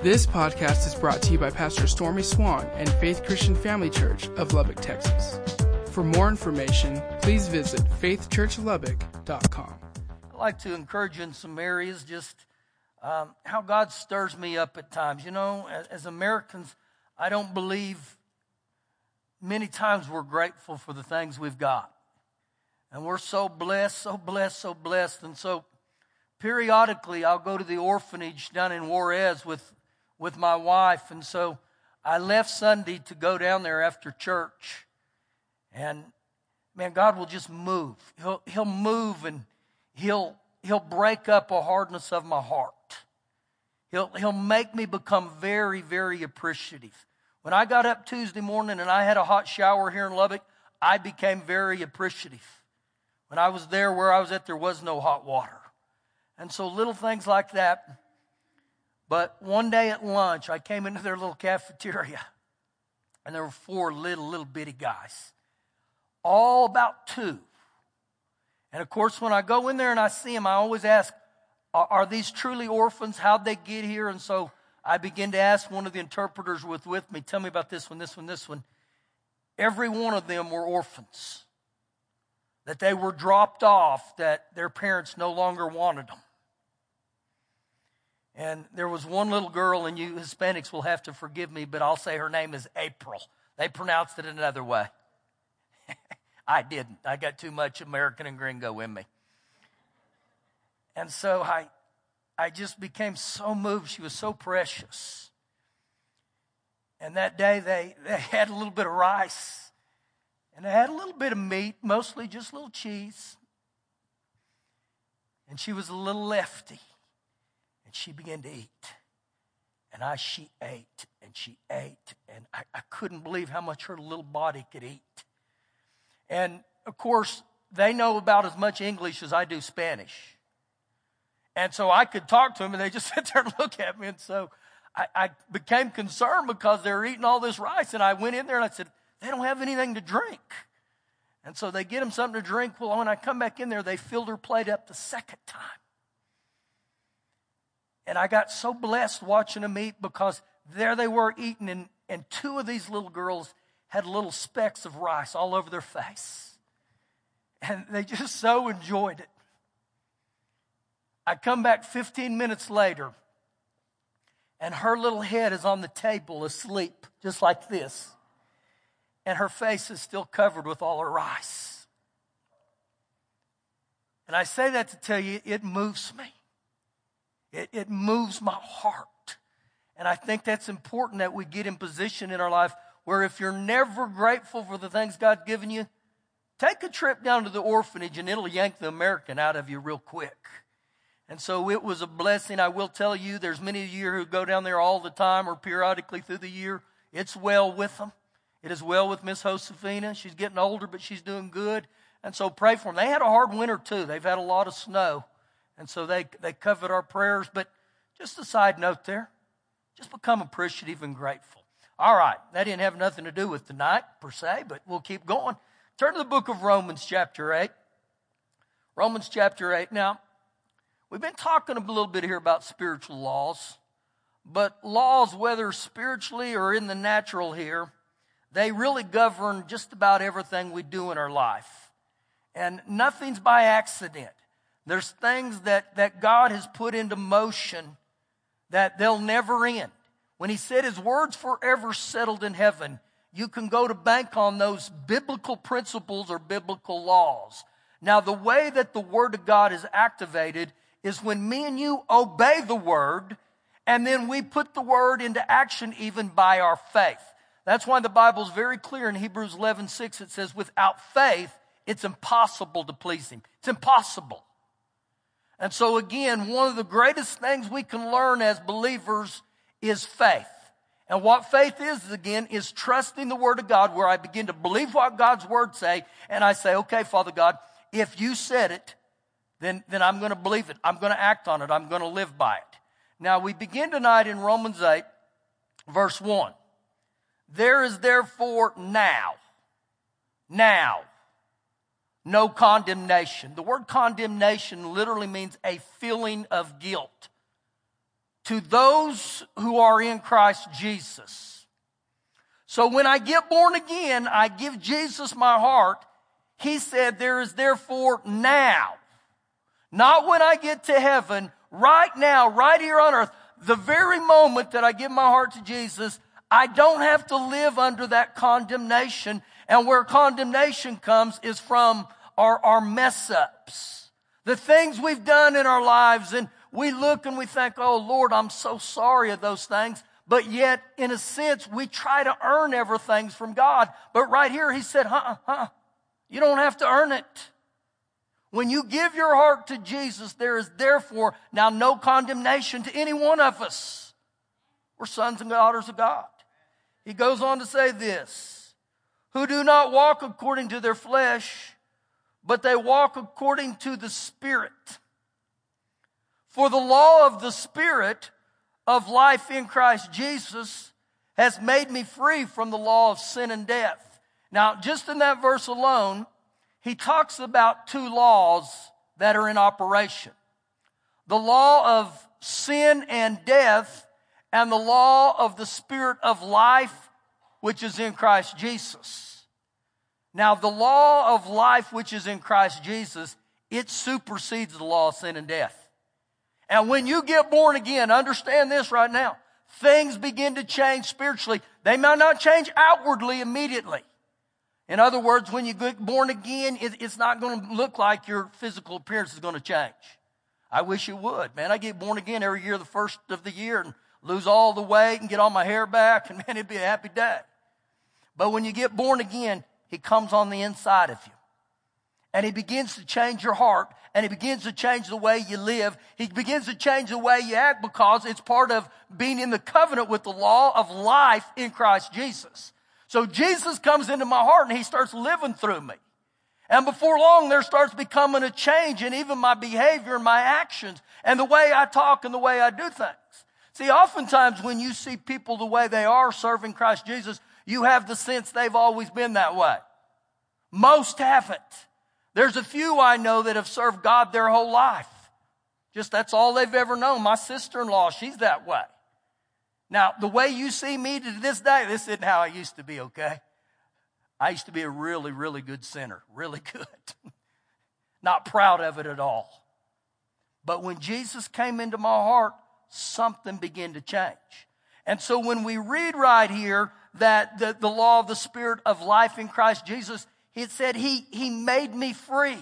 This podcast is brought to you by Pastor Stormy Swann and Faith Christian Family Church of Lubbock, Texas. For more information, please visit faithchurchlubbock.com. I'd like to encourage you in some areas, just um, how God stirs me up at times. You know, as, as Americans, I don't believe many times we're grateful for the things we've got. And we're so blessed, so blessed, so blessed. And so periodically I'll go to the orphanage down in Juarez with, with my wife. And so I left Sunday to go down there after church. And man, God will just move. He'll, he'll move and he'll, he'll break up a hardness of my heart. He'll, he'll make me become very, very appreciative. When I got up Tuesday morning and I had a hot shower here in Lubbock, I became very appreciative. When I was there where I was at, there was no hot water. And so little things like that. But one day at lunch, I came into their little cafeteria, and there were four little, little bitty guys, all about two. And of course, when I go in there and I see them, I always ask, are, these truly orphans? How'd they get here? And so I begin to ask one of the interpreters with, with me, tell me about this one, this one, this one. Every one of them were orphans. That they were dropped off, that their parents no longer wanted them. And there was one little girl, and you Hispanics will have to forgive me, but I'll say her name is April. They pronounced it another way. I didn't. I got too much American and gringo in me. And so I, I just became so moved. She was so precious. And that day they, they had a little bit of rice and they had a little bit of meat, mostly just a little cheese. And she was a little lefty. And she began to eat. And I, she ate and she ate. And I, I couldn't believe how much her little body could eat. And of course, they know about as much English as I do Spanish. And so I could talk to them and they just sit there and look at me. And so I, I became concerned because they were eating all this rice. And I went in there and I said, they don't have anything to drink. And so they get them something to drink. Well, when I come back in there, they filled her plate up the second time. And I got so blessed watching them eat because there they were eating, and, and two of these little girls had little specks of rice all over their face. And they just so enjoyed it. I come back 15 minutes later, and her little head is on the table asleep, just like this. And her face is still covered with all her rice. And I say that to tell you, it moves me. It, it moves my heart. And I think that's important that we get in position in our life where if you're never grateful for the things God's given you, take a trip down to the orphanage and it'll yank the American out of you real quick. And so it was a blessing. I will tell you, there's many of you who go down there all the time or periodically through the year. It's well with them. It is well with Miss Josefina. She's getting older, but she's doing good. And so pray for them. They had a hard winter too. They've had a lot of snow. And so they, they covered our prayers. But just a side note there just become appreciative and grateful. All right, that didn't have nothing to do with tonight per se, but we'll keep going. Turn to the book of Romans, chapter 8. Romans, chapter 8. Now, we've been talking a little bit here about spiritual laws, but laws, whether spiritually or in the natural here, they really govern just about everything we do in our life. And nothing's by accident. There's things that, that God has put into motion that they'll never end. When He said His word's forever settled in heaven, you can go to bank on those biblical principles or biblical laws. Now, the way that the Word of God is activated is when me and you obey the Word, and then we put the Word into action even by our faith. That's why the Bible is very clear in Hebrews 11 6. It says, without faith, it's impossible to please Him. It's impossible. And so again, one of the greatest things we can learn as believers is faith. And what faith is, again, is trusting the Word of God where I begin to believe what God's Word say and I say, okay, Father God, if you said it, then, then I'm going to believe it. I'm going to act on it. I'm going to live by it. Now we begin tonight in Romans 8, verse 1. There is therefore now, now, no condemnation. The word condemnation literally means a feeling of guilt. to those who are in Christ Jesus. So when I get born again, I give Jesus my heart. He said, there is therefore now, not when I get to heaven, right now, right here on earth, the very moment that I give my heart to Jesus, I don't have to live under that condemnation. And where condemnation comes is from our, our mess ups. The things we've done in our lives and we look and we think, oh Lord, I'm so sorry of those things. But yet, in a sense, we try to earn everything from God. But right here, he said, huh, huh, you don't have to earn it. When you give your heart to Jesus, there is therefore now no condemnation to any one of us. We're sons and daughters of God. He goes on to say this, who do not walk according to their flesh, but they walk according to the Spirit. For the law of the Spirit of life in Christ Jesus has made me free from the law of sin and death. Now, just in that verse alone, he talks about two laws that are in operation. The law of sin and death and the law of the spirit of life, which is in Christ Jesus. Now, the law of life, which is in Christ Jesus, it supersedes the law of sin and death. And when you get born again, understand this right now. Things begin to change spiritually. They might not change outwardly immediately. In other words, when you get born again, it's not going to look like your physical appearance is going to change. I wish it would, man. I get born again every year, the first of the year, and lose all the weight and get all my hair back, and man, it'd be a happy day. But when you get born again, He comes on the inside of you. And He begins to change your heart, and He begins to change the way you live. He begins to change the way you act because it's part of being in the covenant with the law of life in Christ Jesus. So Jesus comes into my heart and he starts living through me. And before long, there starts becoming a change in even my behavior and my actions and the way I talk and the way I do things. See, oftentimes when you see people the way they are serving Christ Jesus, you have the sense they've always been that way. Most haven't. There's a few I know that have served God their whole life. Just that's all they've ever known. My sister-in-law, she's that way. Now, the way you see me to this day, this isn't how I used to be, okay? I used to be a really, really good sinner, really good. Not proud of it at all. But when Jesus came into my heart, something began to change. And so when we read right here that the, the law of the Spirit of life in Christ Jesus, it said he, he made me free.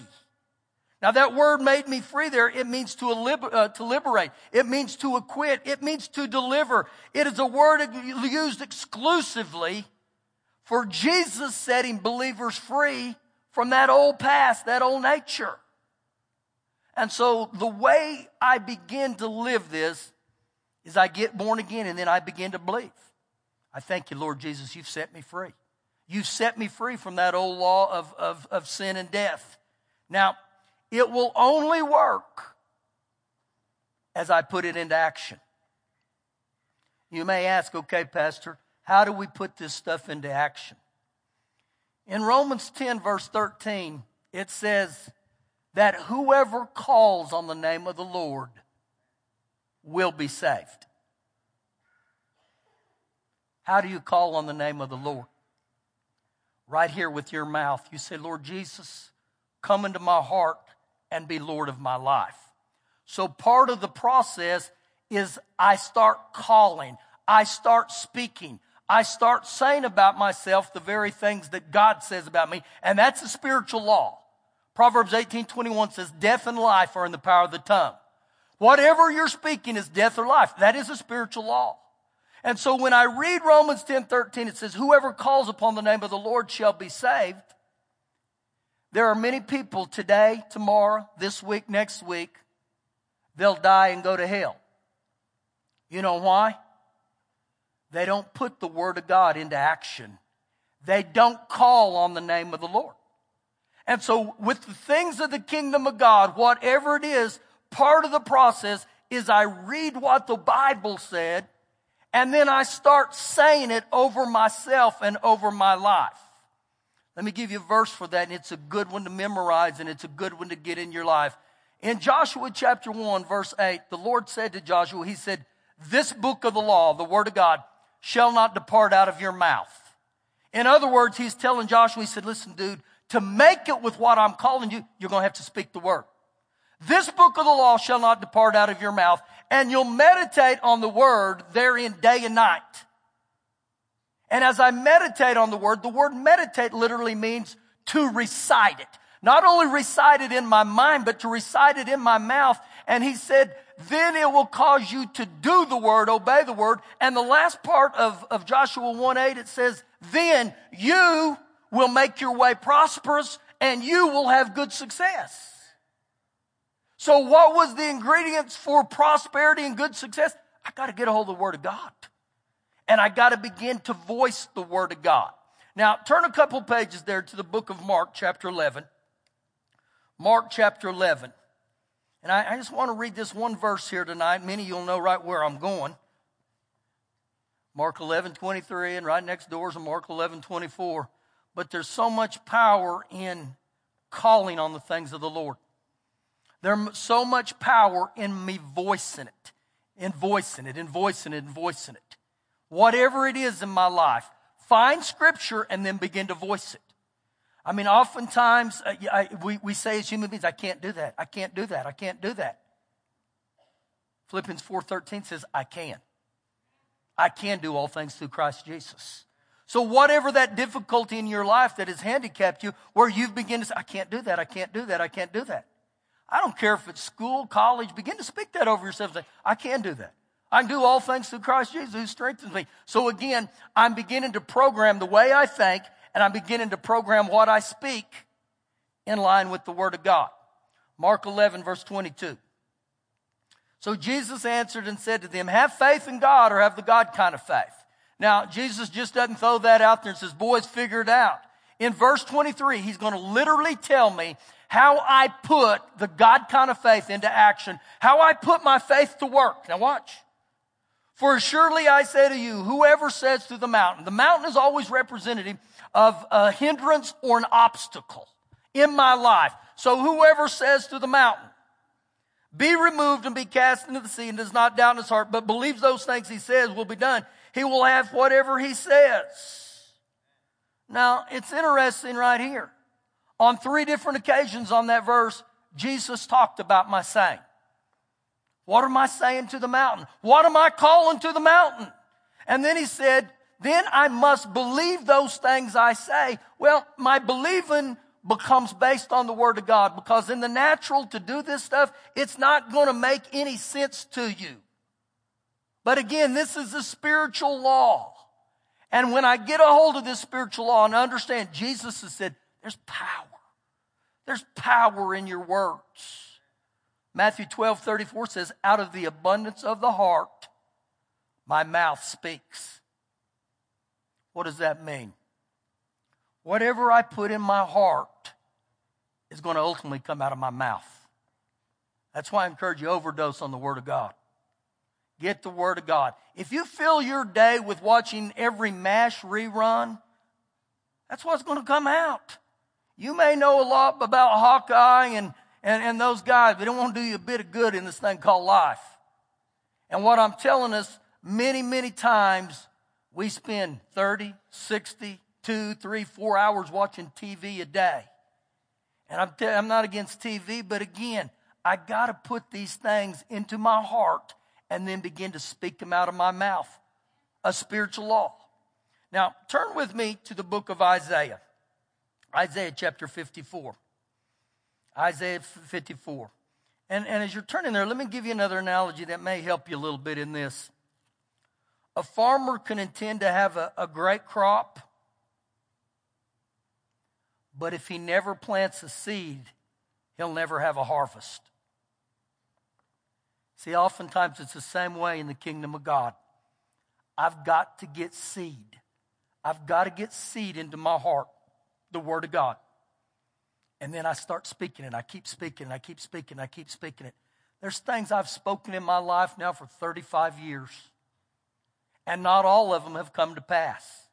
Now that word made me free there, it means to, uh, to liberate. It means to acquit. It means to deliver. It is a word used exclusively for Jesus setting believers free from that old past, that old nature. And so the way I begin to live this is I get born again and then I begin to believe. I thank you, Lord Jesus, you've set me free. You've set me free from that old law of, of, of sin and death. Now, it will only work as I put it into action. You may ask, okay, Pastor, how do we put this stuff into action? In Romans 10, verse 13, it says that whoever calls on the name of the Lord will be saved. How do you call on the name of the Lord? Right here with your mouth. You say, Lord Jesus, come into my heart and be Lord of my life. So part of the process is I start calling, I start speaking, I start saying about myself the very things that God says about me, and that's a spiritual law. Proverbs 18 21 says, Death and life are in the power of the tongue. Whatever you're speaking is death or life. That is a spiritual law. And so when I read Romans 10 13, it says, Whoever calls upon the name of the Lord shall be saved. There are many people today, tomorrow, this week, next week, they'll die and go to hell. You know why? They don't put the Word of God into action. They don't call on the name of the Lord. And so, with the things of the kingdom of God, whatever it is, part of the process is I read what the Bible said, and then I start saying it over myself and over my life. Let me give you a verse for that, and it's a good one to memorize, and it's a good one to get in your life. In Joshua chapter 1, verse 8, the Lord said to Joshua, He said, this book of the law, the word of God, shall not depart out of your mouth. In other words, he's telling Joshua, he said, listen, dude, to make it with what I'm calling you, you're going to have to speak the word. This book of the law shall not depart out of your mouth, and you'll meditate on the word therein day and night. And as I meditate on the word, the word meditate literally means to recite it. Not only recite it in my mind, but to recite it in my mouth. And he said, then it will cause you to do the word, obey the word. And the last part of, of Joshua 1 8, it says, then you will make your way prosperous and you will have good success. So what was the ingredients for prosperity and good success? I got to get a hold of the Word of God. And I got to begin to voice the Word of God. Now, turn a couple pages there to the book of Mark, chapter 11. Mark, chapter 11. And I, I just want to read this one verse here tonight. Many of you'll know right where I'm going. Mark 11, 23, and right next door is Mark 11, 24. But there's so much power in calling on the things of the Lord. There's so much power in me voicing it, in voicing it, in voicing it, in voicing it. Whatever it is in my life, find scripture and then begin to voice it. I mean, oftentimes uh, I, we, we say as human beings, I can't do that. I can't do that. I can't do that. Philippians 4.13 says, I can. I can do all things through Christ Jesus. So whatever that difficulty in your life that has handicapped you, where you've begun to say, I can't do that, I can't do that, I can't do that. I don't care if it's school, college, begin to speak that over yourself. Say, I can do that. I can do all things through Christ Jesus who strengthens me. So again, I'm beginning to program the way I think and I'm beginning to program what I speak in line with the Word of God. Mark 11 verse 22. So Jesus answered and said to them, have faith in God or have the God kind of faith. Now, Jesus just doesn't throw that out there and says, boys, figure it out. In verse 23, he's going to literally tell me how I put the God kind of faith into action, how I put my faith to work. Now watch. For surely I say to you, whoever says to the mountain, the mountain is always representative of a hindrance or an obstacle in my life. So whoever says to the mountain, be removed and be cast into the sea and does not doubt in his heart, but believes those things he says will be done, he will have whatever he says. Now, it's interesting right here. On three different occasions on that verse, Jesus talked about my saying. What am I saying to the mountain? What am I calling to the mountain? And then he said, then I must believe those things I say. Well, my believing becomes based on the Word of God because in the natural to do this stuff, it's not going to make any sense to you. But again, this is a spiritual law. And when I get a hold of this spiritual law and understand, Jesus has said, there's power. There's power in your words. Matthew 12, 34 says, out of the abundance of the heart, my mouth speaks. What does that mean? Whatever I put in my heart is going to ultimately come out of my mouth. That's why I encourage you overdose on the Word of God. Get the Word of God. If you fill your day with watching every MASH rerun, that's what's going to come out. You may know a lot about Hawkeye and, and, and those guys, but it won't do you a bit of good in this thing called life. And what I'm telling us, many, many times, we spend 30, 60, two, three, four hours watching TV a day. And I'm, t- I'm not against TV, but again, I got to put these things into my heart and then begin to speak them out of my mouth. A spiritual law. Now, turn with me to the book of Isaiah. Isaiah chapter 54. Isaiah 54. And, and as you're turning there, let me give you another analogy that may help you a little bit in this. A farmer can intend to have a, a great crop, but if he never plants a seed, he'll never have a harvest. See, oftentimes it's the same way in the kingdom of God. I've got to get seed. I've got to get seed into my heart, the Word of God. And then I start speaking it. I keep speaking it. I keep speaking. I keep speaking it. There's things I've spoken in my life now for 35 years. And not all of them have come to pass.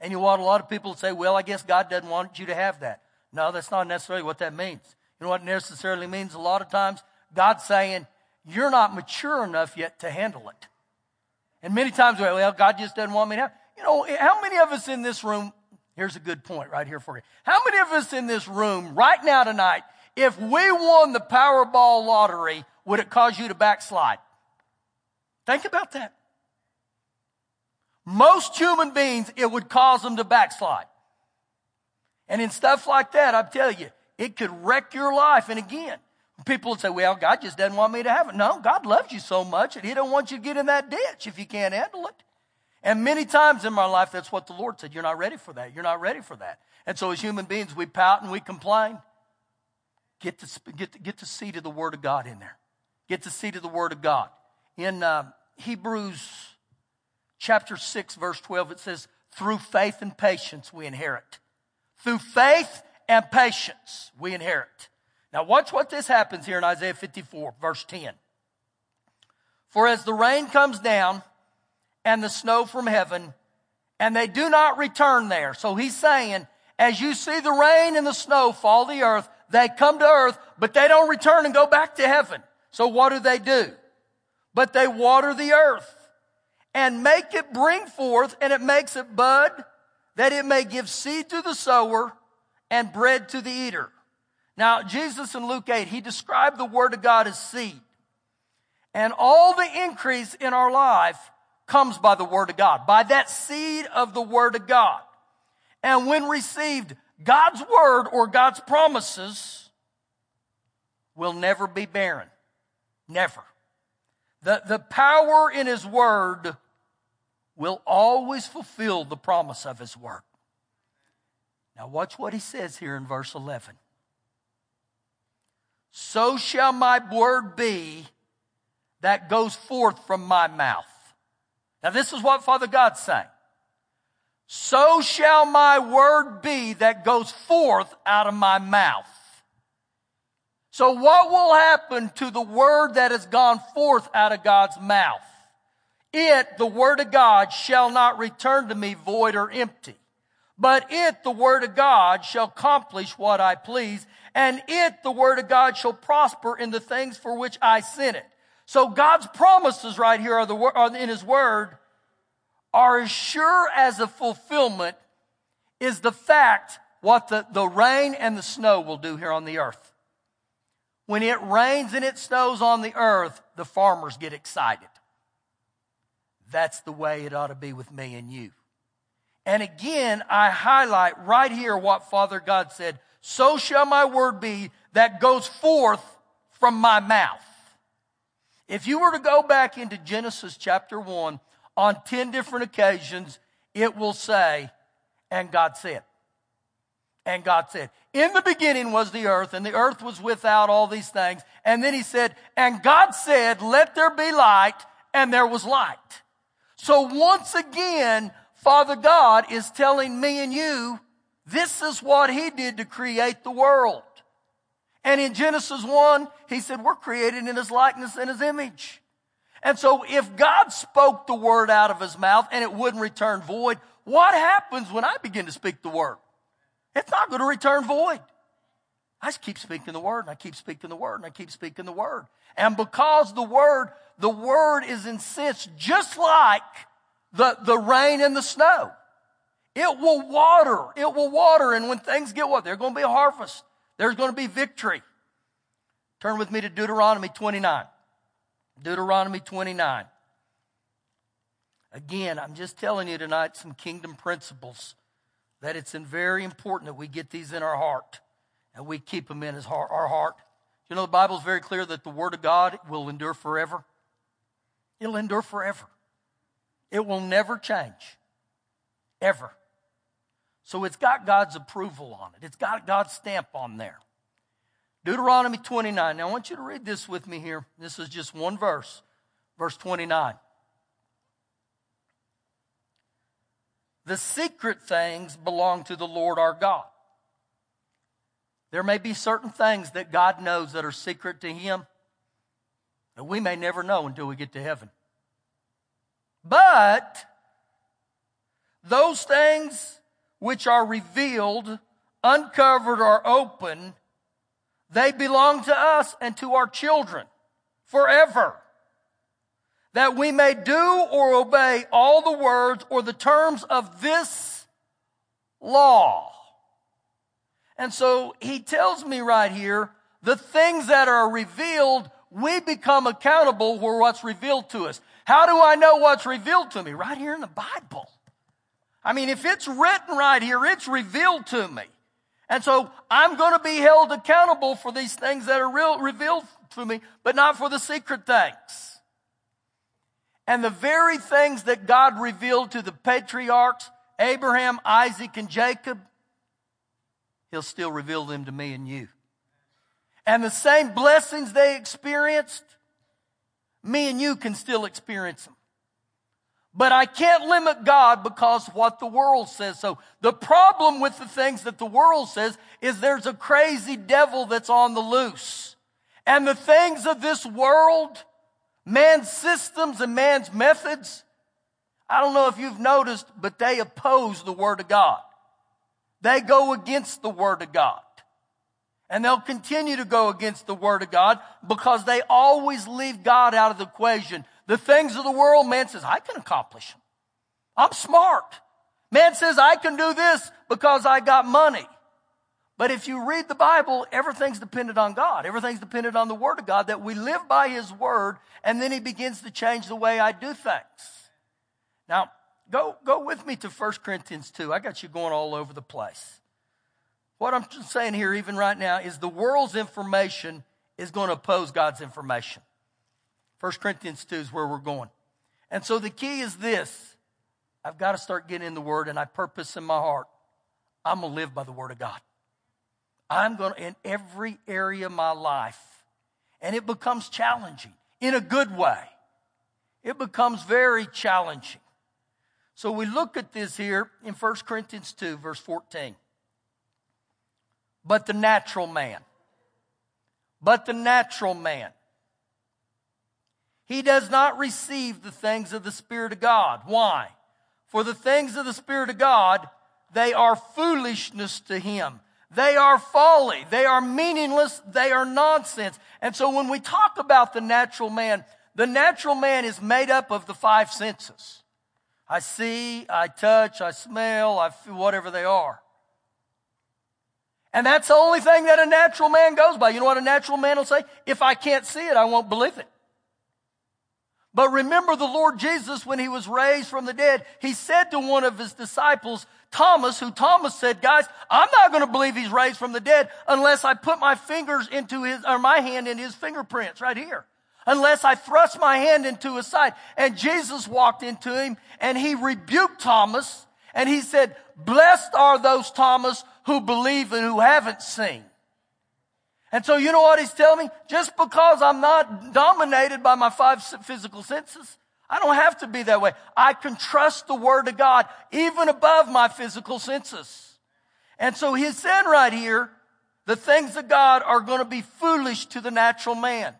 And you want a lot of people to say, well, I guess God doesn't want you to have that. No, that's not necessarily what that means. You know what necessarily means a lot of times? God's saying, you're not mature enough yet to handle it. And many times, well, God just doesn't want me to have. You know, how many of us in this room, here's a good point right here for you. How many of us in this room right now tonight, if we won the Powerball lottery, would it cause you to backslide? Think about that. Most human beings, it would cause them to backslide. And in stuff like that, I tell you, it could wreck your life. And again, people would say, well, God just doesn't want me to have it. No, God loves you so much that He don't want you to get in that ditch if you can't handle it. And many times in my life, that's what the Lord said. You're not ready for that. You're not ready for that. And so as human beings, we pout and we complain. Get the, get the, get the seed of the Word of God in there. Get the seed of the Word of God. In uh, Hebrews chapter 6, verse 12, it says, through faith and patience we inherit. Through faith and patience we inherit. Now watch what this happens here in Isaiah 54, verse 10. For as the rain comes down and the snow from heaven, and they do not return there. So he's saying, as you see the rain and the snow fall the earth, they come to earth, but they don't return and go back to heaven. So what do they do? But they water the earth and make it bring forth, and it makes it bud, that it may give seed to the sower and bread to the eater. Now, Jesus in Luke 8, he described the Word of God as seed. And all the increase in our life comes by the Word of God, by that seed of the Word of God. And when received, God's Word or God's promises will never be barren. Never. The, the power in His Word will always fulfill the promise of His Word. Now, watch what He says here in verse 11. So shall my word be that goes forth from my mouth. Now this is what Father God's saying. So shall my word be that goes forth out of my mouth. So what will happen to the word that has gone forth out of God's mouth? It, the word of God, shall not return to me void or empty. But it, the word of God, shall accomplish what I please. And it, the word of God, shall prosper in the things for which I sent it. So God's promises right here are, the, are in His Word are as sure as a fulfillment is the fact what the, the rain and the snow will do here on the earth. When it rains and it snows on the earth, the farmers get excited. That's the way it ought to be with me and you. And again, I highlight right here what Father God said. So shall my word be that goes forth from my mouth. If you were to go back into Genesis chapter 1, on 10 different occasions, it will say, and God said. And God said, in the beginning was the earth, and the earth was without all these things. And then he said, and God said, let there be light, and there was light. So once again, Father God is telling me and you, this is what he did to create the world. And in Genesis 1, he said, we're created in his likeness and his image. And so if God spoke the word out of his mouth and it wouldn't return void, what happens when I begin to speak the word? It's not going to return void. I just keep speaking the word and I keep speaking the word and I keep speaking the word. And because the word, the word is incensed just like the, the rain and the snow. It will water. It will water. And when things get what? There's going to be a harvest. There's going to be victory. Turn with me to Deuteronomy 29. Deuteronomy 29. Again, I'm just telling you tonight some kingdom principles that it's very important that we get these in our heart and we keep them in our heart. You know, the Bible is very clear that the Word of God will endure forever. It'll endure forever. It will never change. Ever. So it's got God's approval on it. It's got God's stamp on there. Deuteronomy 29. Now I want you to read this with me here. This is just one verse. Verse 29. The secret things belong to the Lord our God. There may be certain things that God knows that are secret to Him that we may never know until we get to heaven. But those things which are revealed, uncovered, or open, they belong to us and to our children forever. that we may do or obey all the words or the terms of this law. And so he tells me right here, the things that are revealed, we become accountable for what's revealed to us. How do I know what's revealed to me? Right here in the Bible. I mean, if it's written right here, it's revealed to me. And so I'm going to be held accountable for these things that are real, revealed to me, but not for the secret things. And the very things that God revealed to the patriarchs, Abraham, Isaac, and Jacob, He'll still reveal them to me and you. And the same blessings they experienced, me and you can still experience them. But I can't limit God because what the world says. So the problem with the things that the world says is there's a crazy devil that's on the loose. And the things of this world, man's systems and man's methods, I don't know if you've noticed, but they oppose the Word of God. They go against the Word of God. And they'll continue to go against the Word of God because they always leave God out of the equation. The things of the world, man says, I can accomplish them. I'm smart. Man says, I can do this because I got money. But if you read the Bible, everything's dependent on God. Everything's dependent on the Word of God, that we live by His Word, and then He begins to change the way I do things. Now, go, go with me to 1 Corinthians 2. I got you going all over the place. What I'm saying here, even right now, is the world's information is going to oppose God's information. 1 Corinthians 2 is where we're going. And so the key is this I've got to start getting in the Word, and I purpose in my heart I'm going to live by the Word of God. I'm going to, in every area of my life, and it becomes challenging in a good way. It becomes very challenging. So we look at this here in 1 Corinthians 2, verse 14. But the natural man, but the natural man he does not receive the things of the Spirit of God. Why? For the things of the Spirit of God, they are foolishness to him. They are folly. They are meaningless. They are nonsense. And so when we talk about the natural man, the natural man is made up of the five senses. I see, I touch, I smell, I feel whatever they are. And that's the only thing that a natural man goes by. You know what a natural man will say? If I can't see it, I won't believe it. But remember the Lord Jesus when he was raised from the dead, he said to one of his disciples, Thomas, who Thomas said, guys, I'm not going to believe he's raised from the dead unless I put my fingers into his, or my hand in his fingerprints right here. Unless I thrust my hand into his side. And Jesus walked into him and he rebuked Thomas and he said, blessed are those Thomas who believe and who haven't seen. And so you know what he's telling me? Just because I'm not dominated by my five physical senses, I don't have to be that way. I can trust the word of God even above my physical senses. And so he's saying right here, the things of God are going to be foolish to the natural man.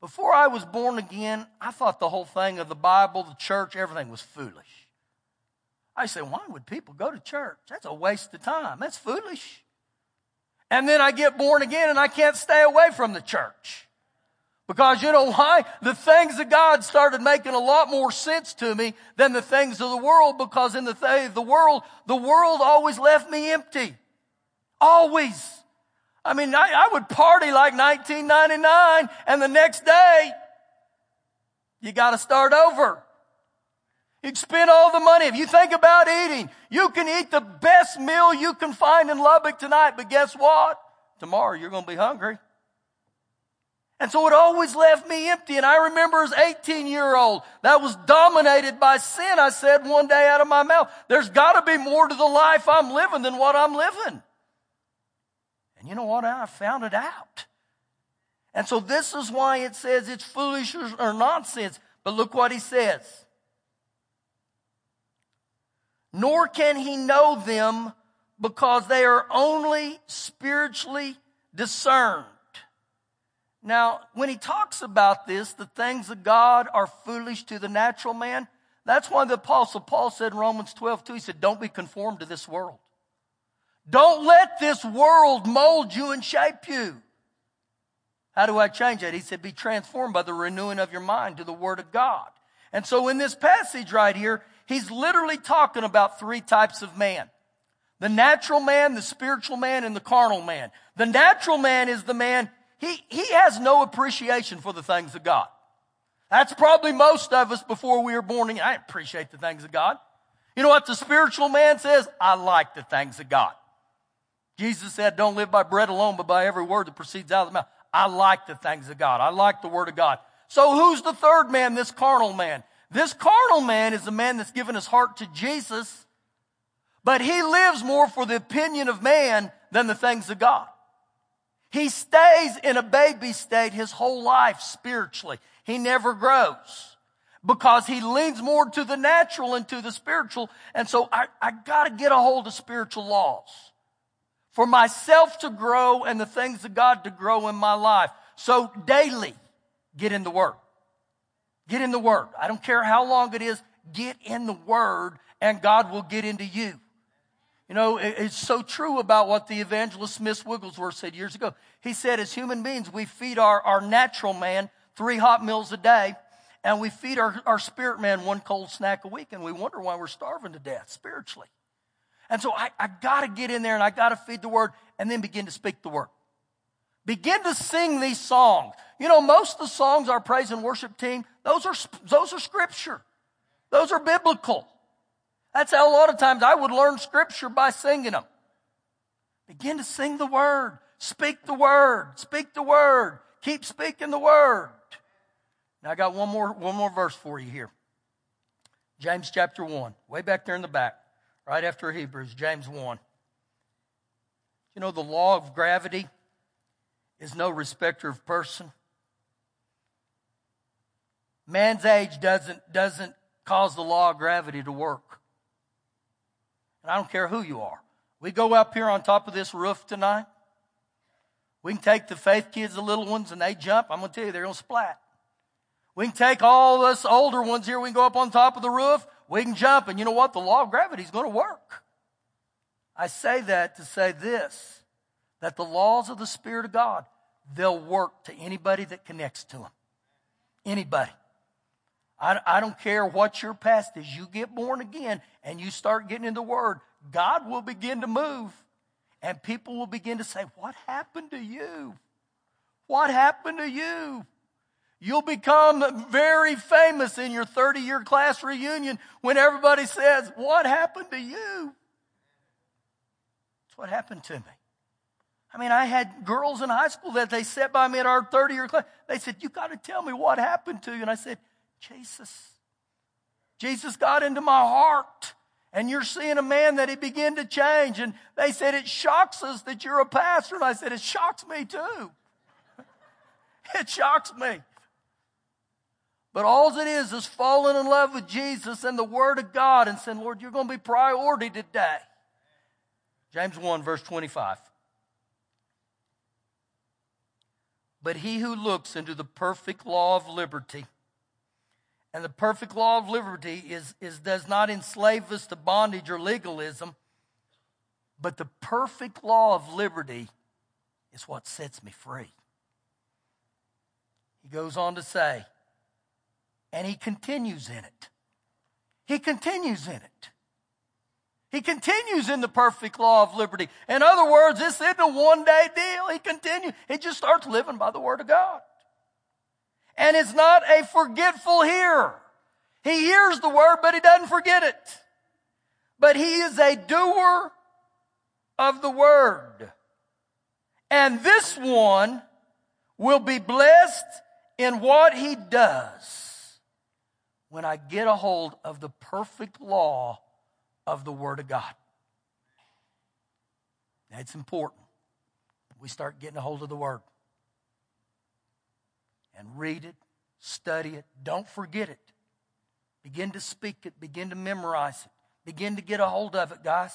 Before I was born again, I thought the whole thing of the Bible, the church, everything was foolish. I said, why would people go to church? That's a waste of time. That's foolish. And then I get born again and I can't stay away from the church. Because you know why? The things of God started making a lot more sense to me than the things of the world because in the, th- the world, the world always left me empty. Always. I mean, I, I would party like 1999 and the next day, you gotta start over. You'd spend all the money. If you think about eating, you can eat the best meal you can find in Lubbock tonight, but guess what? Tomorrow you're going to be hungry. And so it always left me empty. And I remember as 18 year old that was dominated by sin. I said one day out of my mouth, there's got to be more to the life I'm living than what I'm living. And you know what? I found it out. And so this is why it says it's foolish or nonsense. But look what he says nor can he know them because they are only spiritually discerned. Now, when he talks about this, the things of God are foolish to the natural man. That's why the apostle Paul said in Romans 12, 2, he said, don't be conformed to this world. Don't let this world mold you and shape you. How do I change that? He said, be transformed by the renewing of your mind to the Word of God. And so in this passage right here, he's literally talking about three types of man. The natural man, the spiritual man, and the carnal man. The natural man is the man, he, he has no appreciation for the things of God. That's probably most of us before we were born again. I appreciate the things of God. You know what the spiritual man says? I like the things of God. Jesus said, don't live by bread alone, but by every word that proceeds out of the mouth. I like the things of God. I like the word of God. So who's the third man? This carnal man. This carnal man is the man that's given his heart to Jesus, but he lives more for the opinion of man than the things of God. He stays in a baby state his whole life spiritually. He never grows because he leans more to the natural and to the spiritual. And so I, I gotta get a hold of spiritual laws for myself to grow and the things of God to grow in my life. So daily, get in the Word. Get in the Word. I don't care how long it is, get in the Word and God will get into you. You know, it's so true about what the evangelist Smith Wigglesworth said years ago. He said, as human beings, we feed our, our natural man three hot meals a day, and we feed our, our spirit man one cold snack a week, and we wonder why we're starving to death spiritually. And so I, I got to get in there and I got to feed the word and then begin to speak the word. Begin to sing these songs. You know, most of the songs our praise and worship team, those are, those are scripture. Those are biblical. That's how a lot of times I would learn scripture by singing them. Begin to sing the word. Speak the word. Speak the word. Keep speaking the word. Now I got one more, one more verse for you here. James chapter 1, way back there in the back, right after Hebrews, James 1. You know, the law of gravity is no respecter of person. Man's age doesn't, doesn't cause the law of gravity to work. And I don't care who you are. We go up here on top of this roof tonight. We can take the faith kids, the little ones, and they jump. I'm going to tell you, they're going to splat. We can take all of us older ones here. We can go up on top of the roof. We can jump. And you know what? The law of gravity is going to work. I say that to say this that the laws of the Spirit of God, they'll work to anybody that connects to them. Anybody. I, I don't care what your past is. You get born again and you start getting in the Word, God will begin to move. And people will begin to say, What happened to you? What happened to you? You'll become very famous in your 30 year class reunion when everybody says, What happened to you? That's what happened to me. I mean, I had girls in high school that they sat by me at our 30 year class. They said, You got to tell me what happened to you. And I said, Jesus. Jesus got into my heart and you're seeing a man that he began to change. And they said, It shocks us that you're a pastor. And I said, It shocks me too. it shocks me. But all it is is falling in love with Jesus and the Word of God and saying, Lord, you're going to be priority today. James 1, verse 25. But he who looks into the perfect law of liberty and the perfect law of liberty is, is, does not enslave us to bondage or legalism, but the perfect law of liberty is what sets me free. He goes on to say, and he continues in it. He continues in it. He continues in the perfect law of liberty. In other words, this isn't a one day deal. He continues. He just starts living by the word of God and is not a forgetful hearer. He hears the word, but he doesn't forget it. But he is a doer of the word. And this one will be blessed in what he does when I get a hold of the perfect law of the Word of God. That's important. We start getting a hold of the Word and read it, study it. Don't forget it. Begin to speak it, begin to memorize it, begin to get a hold of it, guys.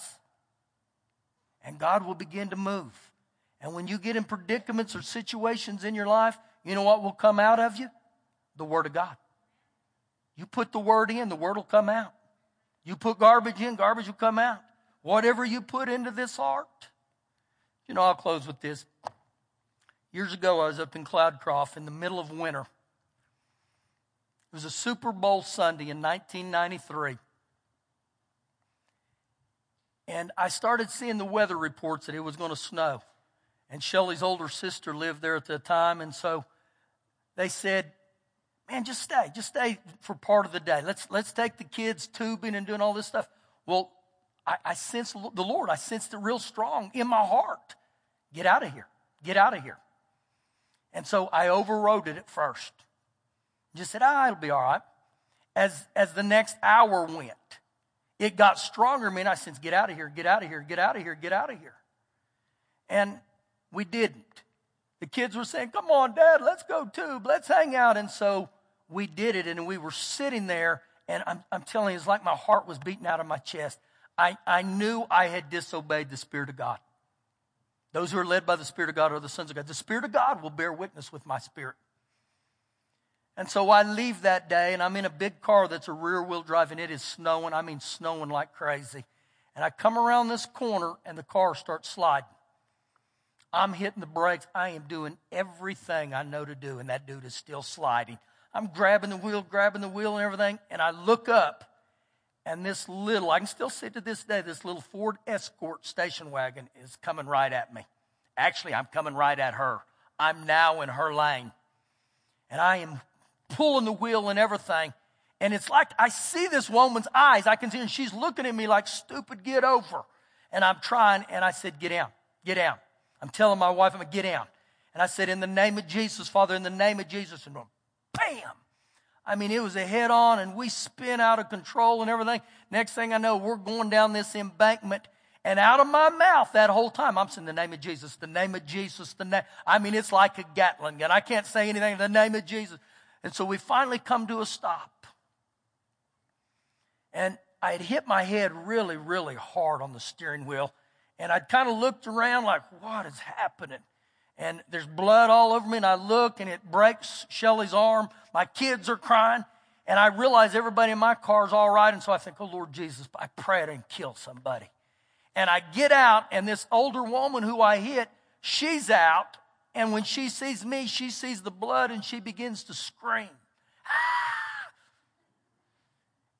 And God will begin to move. And when you get in predicaments or situations in your life, you know what will come out of you? The Word of God. You put the Word in, the Word will come out. You put garbage in, garbage will come out. Whatever you put into this heart. You know, I'll close with this. Years ago, I was up in Cloudcroft in the middle of winter. It was a Super Bowl Sunday in 1993. And I started seeing the weather reports that it was going to snow. And Shelly's older sister lived there at the time. And so they said, man, just stay. Just stay for part of the day. Let's, let's take the kids tubing and doing all this stuff. Well, I, I sensed the Lord. I sensed it real strong in my heart. Get out of here. Get out of here. And so I overrode it at first. Just said, ah, it'll be all right. As, as the next hour went, it got stronger. Man, I said, get out of here, get out of here, get out of here, get out of here. And we didn't. The kids were saying, come on, Dad, let's go tube, let's hang out. And so we did it, and we were sitting there, and I'm, I'm telling you, it's like my heart was beating out of my chest. I, I knew I had disobeyed the Spirit of God. Those who are led by the Spirit of God are the sons of God. The Spirit of God will bear witness with my spirit. And so I leave that day and I'm in a big car that's a rear wheel drive and it is snowing. I mean, snowing like crazy. And I come around this corner and the car starts sliding. I'm hitting the brakes. I am doing everything I know to do, and that dude is still sliding. I'm grabbing the wheel, grabbing the wheel and everything, and I look up, and this little, I can still see to this day, this little Ford Escort station wagon is coming right at me. Actually, I'm coming right at her. I'm now in her lane. And I am pulling the wheel and everything. And it's like I see this woman's eyes. I can see, and she's looking at me like, stupid, get over. And I'm trying, and I said, get down, get down. I'm telling my wife, I'm going to get down. And I said, in the name of Jesus, Father, in the name of Jesus. And bam! I mean, it was a head on, and we spin out of control and everything. Next thing I know, we're going down this embankment. And out of my mouth that whole time, I'm saying the name of Jesus, the name of Jesus, the name. I mean, it's like a Gatling gun. I can't say anything in the name of Jesus. And so we finally come to a stop. And I had hit my head really, really hard on the steering wheel. And I'd kind of looked around like, what is happening? And there's blood all over me. And I look and it breaks Shelly's arm. My kids are crying. And I realize everybody in my car is all right. And so I think, oh, Lord Jesus, I pray I didn't kill somebody. And I get out, and this older woman who I hit, she's out and when she sees me, she sees the blood and she begins to scream. Ah!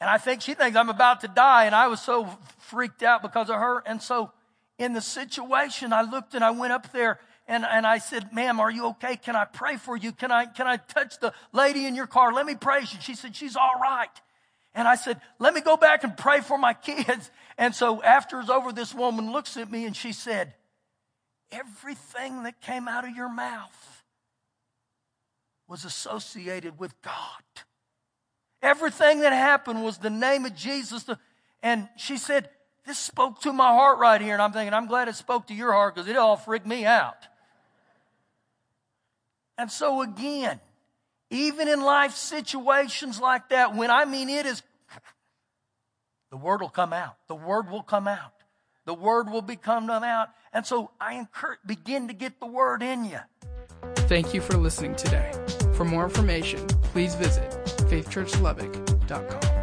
And I think she thinks I'm about to die. And I was so freaked out because of her. And so in the situation, I looked and I went up there and, and I said, ma'am, are you okay? Can I pray for you? Can I, can I touch the lady in your car? Let me pray. You." She said, she's all right. And I said, let me go back and pray for my kids. And so after it's over, this woman looks at me and she said, everything that came out of your mouth was associated with God. Everything that happened was the name of Jesus. And she said, This spoke to my heart right here. And I'm thinking, I'm glad it spoke to your heart because it all freaked me out. And so, again, even in life situations like that, when I mean it is, the word will come out. The word will come out. The word will become out. And so I encourage, begin to get the word in you. Thank you for listening today. For more information, please visit faithchurchlubbock.com.